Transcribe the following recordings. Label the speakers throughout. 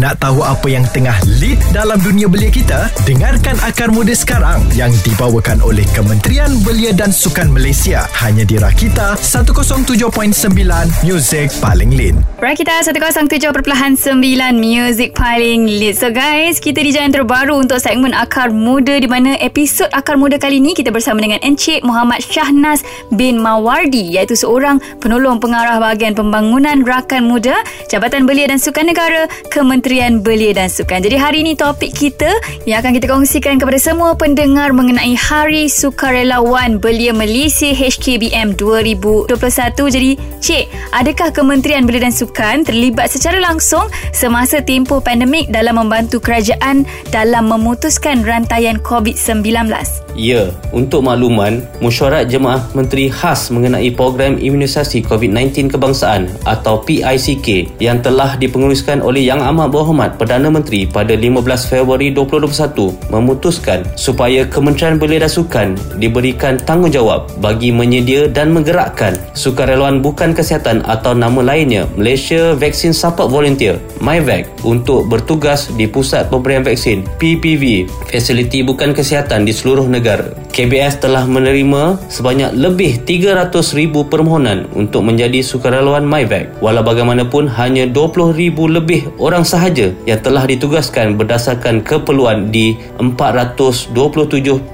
Speaker 1: Nak tahu apa yang tengah lead dalam dunia belia kita? Dengarkan Akar Muda sekarang yang dibawakan oleh Kementerian Belia dan Sukan Malaysia. Hanya di Rakita 107.9 Music paling lead.
Speaker 2: Rakita 107.9 Music paling lead. So guys, kita di jalan terbaru untuk segmen Akar Muda di mana episod Akar Muda kali ini kita bersama dengan Encik Muhammad Shahnaz bin Mawardi iaitu seorang penolong pengarah bahagian pembangunan rakan muda Jabatan Belia dan Sukan Negara Kementerian Belia dan Sukan. Jadi hari ini topik kita yang akan kita kongsikan kepada semua pendengar mengenai Hari Sukarelawan Belia Malaysia HKBM 2021. Jadi, Cik, adakah Kementerian Belia dan Sukan terlibat secara langsung semasa tempoh pandemik dalam membantu kerajaan dalam memutuskan rantaian COVID-19?
Speaker 3: Ya, untuk makluman, Mesyuarat Jemaah Menteri khas mengenai program imunisasi COVID-19 kebangsaan atau PICK yang telah dipenguruskan oleh Yang Amat Berhormat Perdana Menteri pada 15 Februari 2021 memutuskan supaya Kementerian Belia dan Sukan diberikan tanggungjawab bagi menyedia dan menggerakkan sukarelawan bukan kesihatan atau nama lainnya Malaysia Vaccine Support Volunteer MyVac untuk bertugas di Pusat Pemberian Vaksin PPV fasiliti bukan kesihatan di seluruh negara. KBS telah menerima sebanyak lebih 300,000 permohonan untuk menjadi sukarelawan MyVac. Walau bagaimanapun hanya 20,000 lebih orang sahaja yang telah ditugaskan berdasarkan keperluan di 427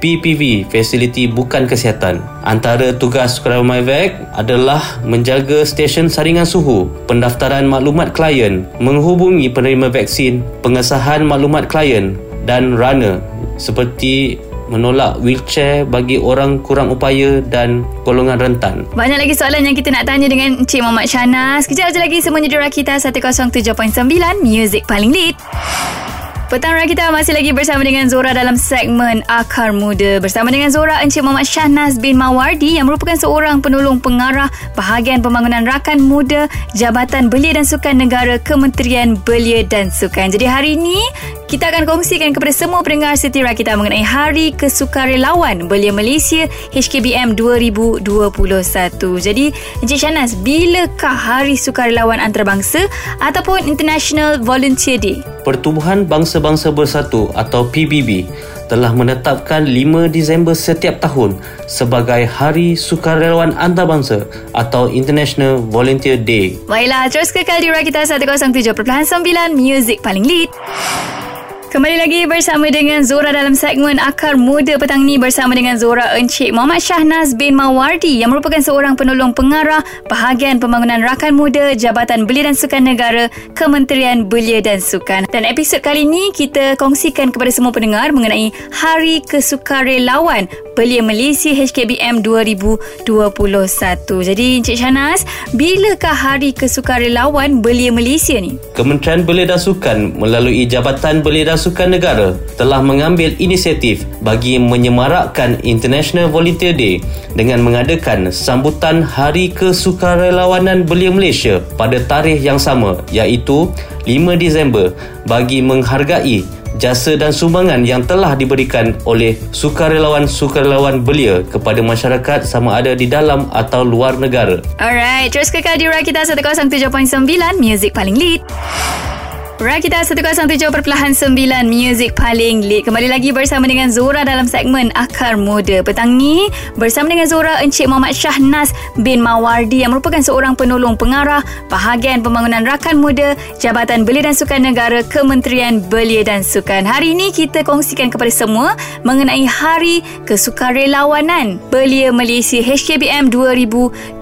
Speaker 3: PPV fasiliti bukan kesihatan. Antara tugas MyVac adalah menjaga stesen saringan suhu, pendaftaran maklumat klien, menghubungi penerima vaksin, pengesahan maklumat klien dan runner seperti menolak wheelchair bagi orang kurang upaya dan golongan rentan.
Speaker 2: Banyak lagi soalan yang kita nak tanya dengan Encik Muhammad Shanas. Kejap saja lagi semuanya di Rakita 107.9 Music paling lead. Petang kita masih lagi bersama dengan Zora dalam segmen Akar Muda. Bersama dengan Zora Encik Muhammad Shahnaz bin Mawardi yang merupakan seorang penolong pengarah bahagian pembangunan rakan muda Jabatan Belia dan Sukan Negara Kementerian Belia dan Sukan. Jadi hari ini kita akan kongsikan kepada semua pendengar Siti Rakita mengenai Hari Kesukarelawan Belia Malaysia HKBM 2021. Jadi, Encik Shanas, bilakah Hari Sukarelawan Antarabangsa ataupun International Volunteer Day?
Speaker 3: Pertubuhan Bangsa-Bangsa Bersatu atau PBB telah menetapkan 5 Disember setiap tahun sebagai Hari Sukarelawan Antarabangsa atau International Volunteer Day.
Speaker 2: Baiklah, terus kekal di Rakita 107.9 Music paling lead. Kembali lagi bersama dengan Zora dalam segmen Akar Muda petang ni bersama dengan Zora Encik Muhammad Shahnaz bin Mawardi yang merupakan seorang penolong pengarah bahagian pembangunan rakan muda Jabatan Belia dan Sukan Negara Kementerian Belia dan Sukan. Dan episod kali ini kita kongsikan kepada semua pendengar mengenai Hari Kesukarelawan Belia Malaysia HKBM 2021. Jadi Encik Shahnaz, bilakah Hari Kesukarelawan Belia Malaysia ni?
Speaker 3: Kementerian Belia dan Sukan melalui Jabatan Belia dan Sukan Negara telah mengambil inisiatif bagi menyemarakkan International Volunteer Day dengan mengadakan sambutan Hari Kesukarelawanan Belia Malaysia pada tarikh yang sama iaitu 5 Disember bagi menghargai jasa dan sumbangan yang telah diberikan oleh sukarelawan-sukarelawan belia kepada masyarakat sama ada di dalam atau luar negara.
Speaker 2: Alright, terus kekal di Rakita 107.9 Music paling lead. Rakita 107.9 Music paling lead Kembali lagi bersama dengan Zora dalam segmen Akar Muda. Petang ni bersama dengan Zora Encik Muhammad Shahnaz bin Mawardi Yang merupakan seorang penolong pengarah Bahagian Pembangunan Rakan Muda Jabatan Belia dan Sukan Negara Kementerian Belia dan Sukan. Hari ini kita kongsikan kepada semua Mengenai Hari Kesukarelawanan Belia Malaysia HKBM 2021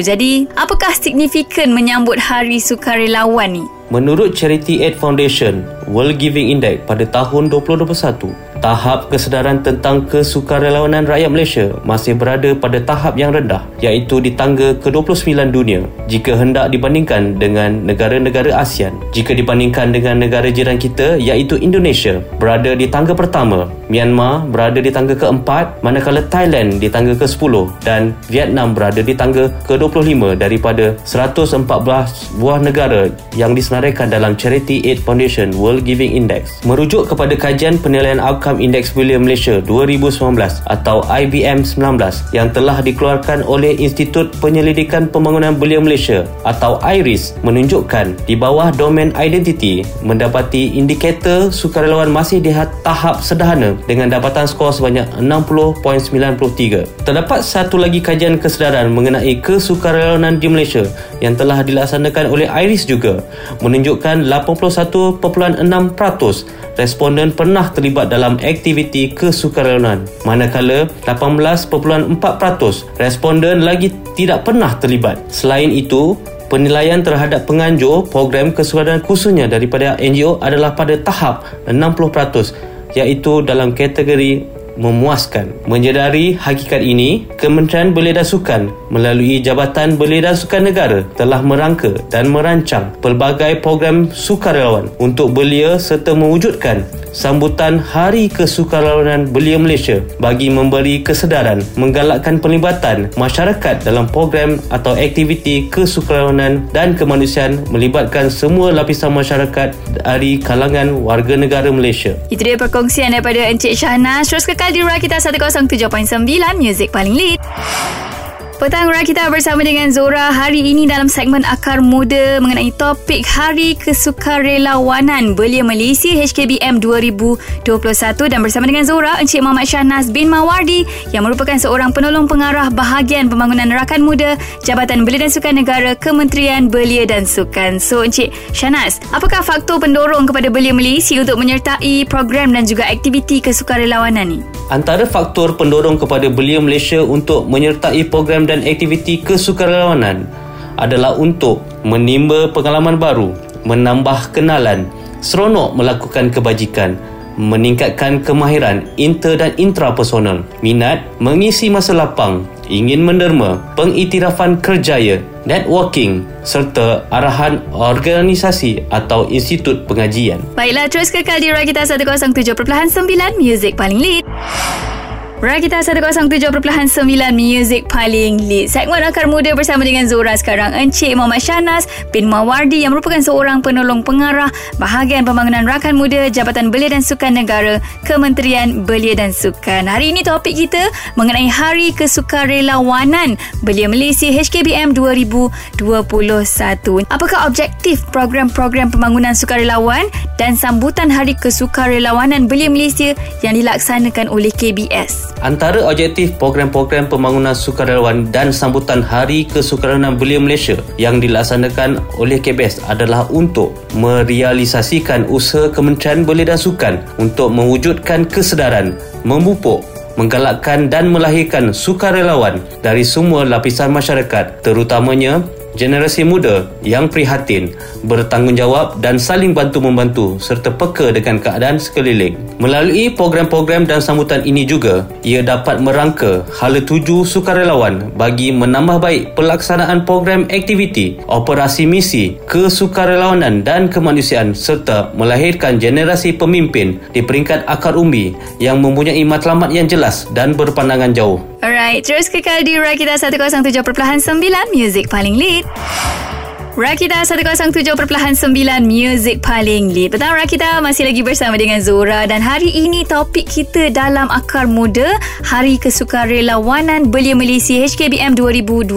Speaker 2: Jadi apakah signifikan menyambut Hari Sukarelawan ni?
Speaker 3: Menurut Charity Aid Foundation, World Giving Index pada tahun 2021, tahap kesedaran tentang kesukarelawanan rakyat Malaysia masih berada pada tahap yang rendah iaitu di tangga ke-29 dunia jika hendak dibandingkan dengan negara-negara ASEAN. Jika dibandingkan dengan negara jiran kita iaitu Indonesia berada di tangga pertama, Myanmar berada di tangga keempat manakala Thailand di tangga ke-10 dan Vietnam berada di tangga ke-25 daripada 114 buah negara yang disenaraikan dalam Charity Aid Foundation World Giving Index. Merujuk kepada kajian penilaian outcome Program Indeks Belia Malaysia 2019 atau IBM 19 yang telah dikeluarkan oleh Institut Penyelidikan Pembangunan Belia Malaysia atau IRIS menunjukkan di bawah domain identiti mendapati indikator sukarelawan masih di tahap sederhana dengan dapatan skor sebanyak 60.93. Terdapat satu lagi kajian kesedaran mengenai kesukarelawanan di Malaysia yang telah dilaksanakan oleh IRIS juga menunjukkan 81.6% responden pernah terlibat dalam aktiviti kesukarelawanan manakala 18.4% responden lagi tidak pernah terlibat. Selain itu, penilaian terhadap penganjur program kesukarelawanan khususnya daripada NGO adalah pada tahap 60% iaitu dalam kategori memuaskan. Menyedari hakikat ini, Kementerian Belia dan Sukan melalui Jabatan Belia dan Sukan Negara telah merangka dan merancang pelbagai program sukarelawan untuk belia serta mewujudkan sambutan Hari Kesukarelawanan Belia Malaysia bagi memberi kesedaran menggalakkan pelibatan masyarakat dalam program atau aktiviti kesukarelawanan dan kemanusiaan melibatkan semua lapisan masyarakat dari kalangan warga negara Malaysia.
Speaker 2: Itu dia perkongsian daripada Encik Syahnas. Terus kekal di Rakita 107.9 Music paling lead. Petang kita bersama dengan Zora hari ini dalam segmen Akar Muda mengenai topik Hari Kesukarelawanan Belia Malaysia HKBM 2021 dan bersama dengan Zora Encik Muhammad Syahnas bin Mawardi yang merupakan seorang penolong pengarah bahagian pembangunan rakan muda Jabatan Belia dan Sukan Negara Kementerian Belia dan Sukan. So Encik Syahnas, apakah faktor pendorong kepada Belia Malaysia untuk menyertai program dan juga aktiviti kesukarelawanan ni?
Speaker 3: Antara faktor pendorong kepada Belia Malaysia untuk menyertai program dan aktiviti kesukarelawanan adalah untuk menimba pengalaman baru, menambah kenalan, seronok melakukan kebajikan, meningkatkan kemahiran inter dan intrapersonal, minat mengisi masa lapang, ingin menderma, pengiktirafan kerjaya, networking serta arahan organisasi atau institut pengajian.
Speaker 2: Baiklah, terus kekal di Rakita 107.9 Music paling lead. Rakita 107.9 Music paling lead Segmen Akar Muda bersama dengan Zora sekarang. Encik Muhammad Shanas bin Mawardi Yang merupakan seorang penolong pengarah Bahagian Pembangunan Rakan Muda Jabatan Belia dan Sukan Negara Kementerian Belia dan Sukan. Hari ini topik kita mengenai Hari Kesukarelawanan Belia Malaysia HKBM 2021 Apakah objektif program-program pembangunan sukarelawan Dan sambutan Hari Kesukarelawanan Belia Malaysia Yang dilaksanakan oleh KBS
Speaker 3: Antara objektif program-program pembangunan sukarelawan dan sambutan Hari Kesukarelawanan Belia Malaysia yang dilaksanakan oleh KBS adalah untuk merealisasikan usaha Kementerian Belia dan Sukan untuk mewujudkan kesedaran, memupuk menggalakkan dan melahirkan sukarelawan dari semua lapisan masyarakat terutamanya generasi muda yang prihatin, bertanggungjawab dan saling bantu-membantu serta peka dengan keadaan sekeliling. Melalui program-program dan sambutan ini juga, ia dapat merangka hala tuju sukarelawan bagi menambah baik pelaksanaan program aktiviti, operasi misi, kesukarelawanan dan kemanusiaan serta melahirkan generasi pemimpin di peringkat akar umbi yang mempunyai matlamat yang jelas dan berpandangan jauh.
Speaker 2: Alright, terus kekal di Rakita 107.9 Music paling lead. Rakita 107.9 Music paling lead. Petang Rakita masih lagi bersama dengan Zora. Dan hari ini topik kita dalam Akar Muda Hari Kesukarelawanan Belia Malaysia HKBM 2021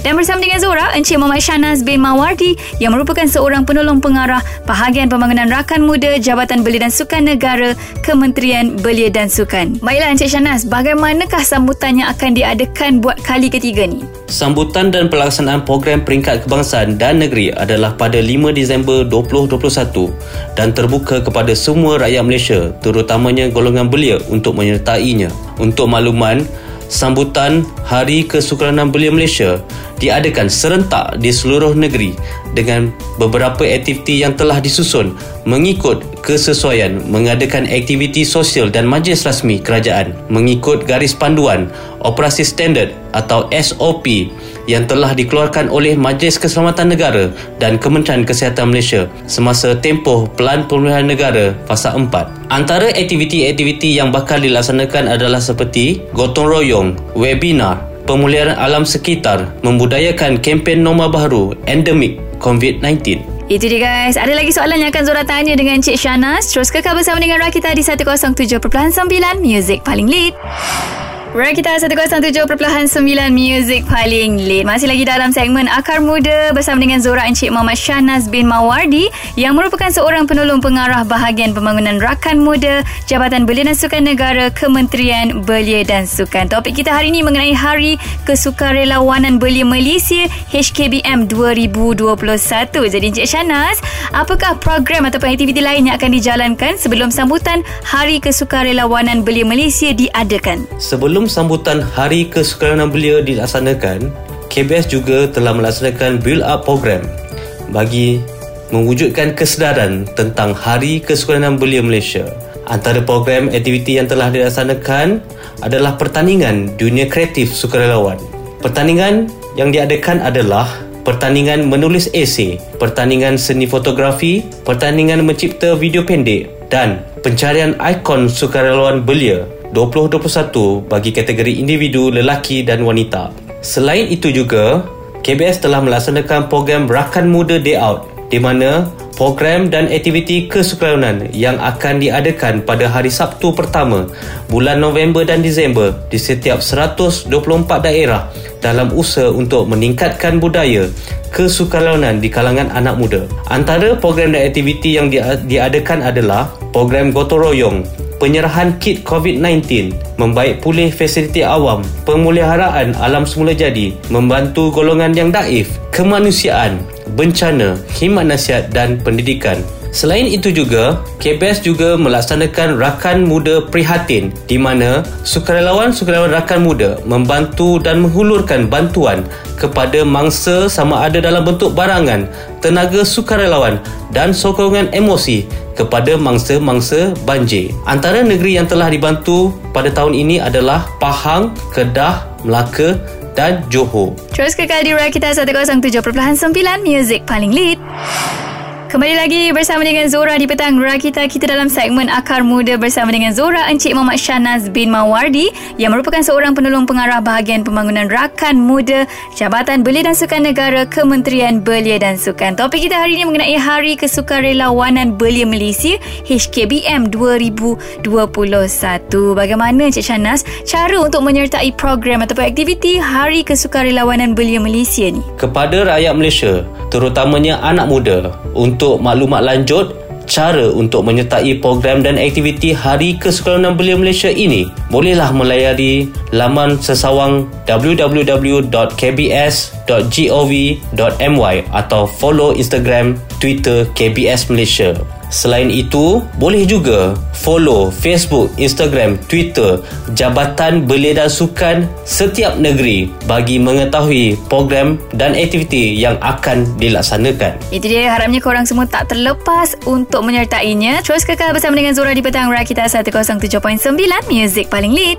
Speaker 2: Dan bersama dengan Zora Encik Muhammad Shanas bin Mawardi Yang merupakan seorang penolong pengarah Bahagian Pembangunan Rakan Muda Jabatan Belia dan Sukan Negara Kementerian Belia dan Sukan. Baiklah Encik Shanas Bagaimanakah sambutan yang akan diadakan buat kali ketiga ni?
Speaker 3: Sambutan dan pelaksanaan program peringkat kebangsaan dan negeri adalah pada 5 Disember 2021 dan terbuka kepada semua rakyat Malaysia terutamanya golongan belia untuk menyertainya. Untuk makluman, sambutan Hari Kesukranan Belia Malaysia diadakan serentak di seluruh negeri dengan beberapa aktiviti yang telah disusun mengikut kesesuaian mengadakan aktiviti sosial dan majlis rasmi kerajaan mengikut garis panduan operasi standard atau SOP yang telah dikeluarkan oleh Majlis Keselamatan Negara dan Kementerian Kesihatan Malaysia semasa tempoh Pelan Pemulihan Negara Fasa 4. Antara aktiviti-aktiviti yang bakal dilaksanakan adalah seperti gotong royong, webinar, pemulihan alam sekitar, membudayakan kempen norma baru endemik COVID-19.
Speaker 2: Itu dia guys. Ada lagi soalan yang akan Zora tanya dengan Cik Shanas. Terus kekal bersama dengan Rakita di 107.9 Music paling lead. Rakita 107.9 Music paling lead Masih lagi dalam segmen Akar Muda Bersama dengan Zora Encik Muhammad Shahnaz bin Mawardi Yang merupakan seorang penolong pengarah Bahagian Pembangunan Rakan Muda Jabatan Belia dan Sukan Negara Kementerian Belia dan Sukan. Topik kita hari ini mengenai Hari Kesukarelawanan Belia Malaysia HKBM 2021 Jadi Encik Shahnaz Apakah program ataupun aktiviti lain yang akan dijalankan Sebelum sambutan Hari Kesukarelawanan Belia Malaysia diadakan?
Speaker 3: Sebelum Sebelum sambutan Hari Kesukaran Belia dilaksanakan, KBS juga telah melaksanakan build-up program bagi mewujudkan kesedaran tentang Hari Kesukaran Belia Malaysia. Antara program aktiviti yang telah dilaksanakan adalah pertandingan dunia kreatif sukarelawan. Pertandingan yang diadakan adalah pertandingan menulis esei, pertandingan seni fotografi, pertandingan mencipta video pendek dan pencarian ikon sukarelawan belia 2021 bagi kategori individu lelaki dan wanita. Selain itu juga, KBS telah melaksanakan program Rakan Muda Day Out di mana program dan aktiviti kesukaran yang akan diadakan pada hari Sabtu pertama bulan November dan Disember di setiap 124 daerah dalam usaha untuk meningkatkan budaya kesukarelawanan di kalangan anak muda. Antara program dan aktiviti yang diadakan adalah program gotong royong penyerahan kit COVID-19, membaik pulih fasiliti awam, pemuliharaan alam semula jadi, membantu golongan yang daif, kemanusiaan, bencana, khidmat nasihat dan pendidikan. Selain itu juga, KBS juga melaksanakan Rakan Muda Prihatin di mana sukarelawan-sukarelawan Rakan Muda membantu dan menghulurkan bantuan kepada mangsa sama ada dalam bentuk barangan, tenaga sukarelawan dan sokongan emosi kepada mangsa-mangsa banjir. Antara negeri yang telah dibantu pada tahun ini adalah Pahang, Kedah, Melaka dan Johor.
Speaker 2: Terus kekal di Rakita 107.9 Music paling lead. Kembali lagi bersama dengan Zora di petang Rakita kita dalam segmen Akar Muda bersama dengan Zora Encik Muhammad Shanaz bin Mawardi yang merupakan seorang penolong pengarah bahagian pembangunan rakan muda Jabatan Belia dan Sukan Negara Kementerian Belia dan Sukan. Topik kita hari ini mengenai Hari Kesukarelawanan Belia Malaysia HKBM 2021. Bagaimana Encik Shanaz cara untuk menyertai program atau aktiviti Hari Kesukarelawanan Belia Malaysia ni?
Speaker 3: Kepada rakyat Malaysia, terutamanya anak muda, untuk untuk maklumat lanjut cara untuk menyertai program dan aktiviti Hari Kesukaran Belia Malaysia ini bolehlah melayari laman sesawang www.kbs.gov.my atau follow Instagram, Twitter KBS Malaysia. Selain itu, boleh juga follow Facebook, Instagram, Twitter Jabatan Belia dan Sukan setiap negeri bagi mengetahui program dan aktiviti yang akan dilaksanakan.
Speaker 2: Itu dia harapnya korang semua tak terlepas untuk menyertainya. Terus kekal bersama dengan Zura di Petang Rakita 107.9 Music paling lead.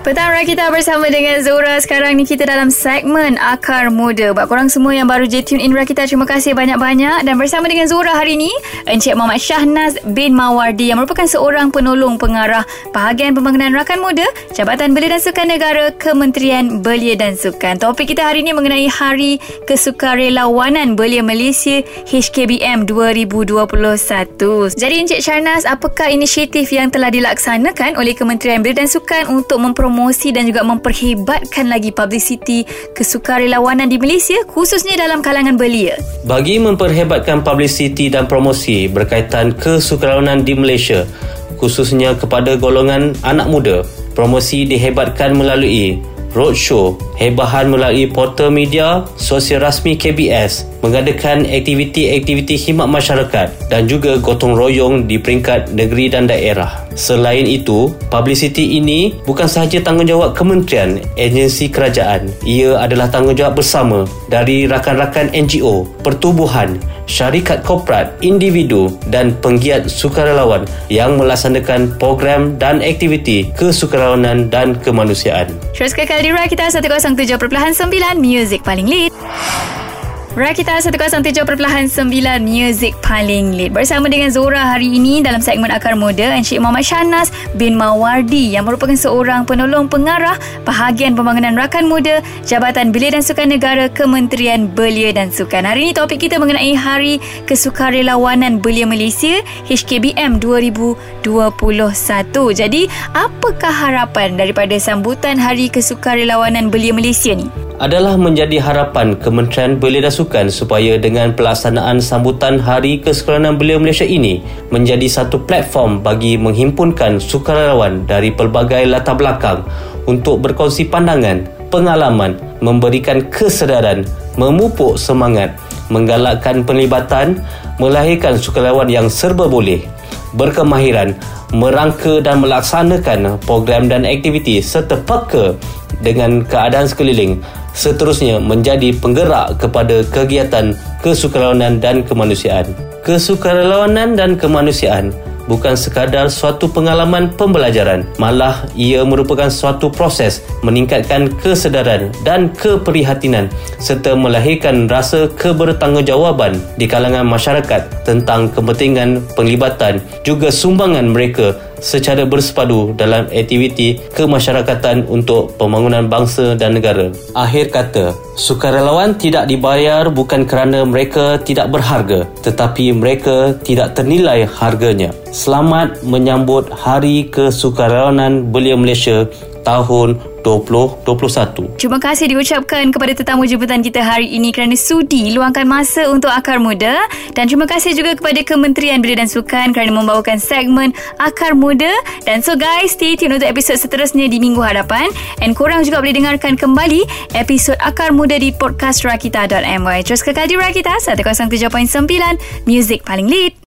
Speaker 2: Petang kita bersama dengan Zora. Sekarang ni kita dalam segmen Akar Muda. Buat korang semua yang baru je tune in Rakita Terima kasih banyak-banyak. Dan bersama dengan Zora hari ni Encik Muhammad Shahnaz bin Mawardi Yang merupakan seorang penolong pengarah Bahagian Pembangunan Rakan Muda Jabatan Belia dan Sukan Negara Kementerian Belia dan Sukan. Topik kita hari ni mengenai Hari Kesukarelawanan Belia Malaysia HKBM 2021 Jadi Encik Shahnaz Apakah inisiatif yang telah dilaksanakan Oleh Kementerian Belia dan Sukan Untuk mempromosi promosi dan juga memperhebatkan lagi publiciti kesukarelawanan di Malaysia khususnya dalam kalangan belia.
Speaker 3: Bagi memperhebatkan publiciti dan promosi berkaitan kesukarelawanan di Malaysia khususnya kepada golongan anak muda, promosi dihebatkan melalui roadshow, hebahan melalui portal media, sosial rasmi KBS, mengadakan aktiviti-aktiviti khidmat masyarakat dan juga gotong royong di peringkat negeri dan daerah. Selain itu, publicity ini bukan sahaja tanggungjawab kementerian, agensi kerajaan. Ia adalah tanggungjawab bersama dari rakan-rakan NGO, pertubuhan, syarikat korporat, individu dan penggiat sukarelawan yang melaksanakan program dan aktiviti kesukarelawanan dan kemanusiaan.
Speaker 2: Kekal di kita 107.9 Music paling lead. Rakita 107.9 Music paling lead Bersama dengan Zora hari ini Dalam segmen Akar Muda Encik Muhammad Shanas bin Mawardi Yang merupakan seorang penolong pengarah Bahagian Pembangunan Rakan Muda Jabatan Belia dan Sukan Negara Kementerian Belia dan Sukan. Hari ini topik kita mengenai Hari Kesukarelawanan Belia Malaysia HKBM 2021 Jadi apakah harapan daripada sambutan Hari Kesukarelawanan Belia Malaysia ni?
Speaker 3: Adalah menjadi harapan Kementerian Belia dan Sukan supaya dengan pelaksanaan sambutan Hari Kesukarelawanan Belia Malaysia ini menjadi satu platform bagi menghimpunkan sukarelawan dari pelbagai latar belakang untuk berkongsi pandangan, pengalaman, memberikan kesedaran, memupuk semangat, menggalakkan penlibatan, melahirkan sukarelawan yang serba boleh, berkemahiran, merangka dan melaksanakan program dan aktiviti serta peka dengan keadaan sekeliling seterusnya menjadi penggerak kepada kegiatan kesukarelawanan dan kemanusiaan. Kesukarelawanan dan kemanusiaan bukan sekadar suatu pengalaman pembelajaran, malah ia merupakan suatu proses meningkatkan kesedaran dan keprihatinan serta melahirkan rasa kebertanggungjawaban di kalangan masyarakat tentang kepentingan penglibatan juga sumbangan mereka secara bersepadu dalam aktiviti kemasyarakatan untuk pembangunan bangsa dan negara. Akhir kata, sukarelawan tidak dibayar bukan kerana mereka tidak berharga, tetapi mereka tidak ternilai harganya. Selamat menyambut Hari Kesukarelawanan Belia Malaysia tahun 2021.
Speaker 2: Terima kasih diucapkan kepada tetamu jemputan kita hari ini kerana sudi luangkan masa untuk Akar Muda. Dan terima kasih juga kepada Kementerian Belia dan Sukan kerana membawakan segmen Akar Muda. Dan so guys stay tune untuk episod seterusnya di minggu hadapan. And korang juga boleh dengarkan kembali episod Akar Muda di podcast Rakita.my terus kekal di Rakita 107.9 Music paling lead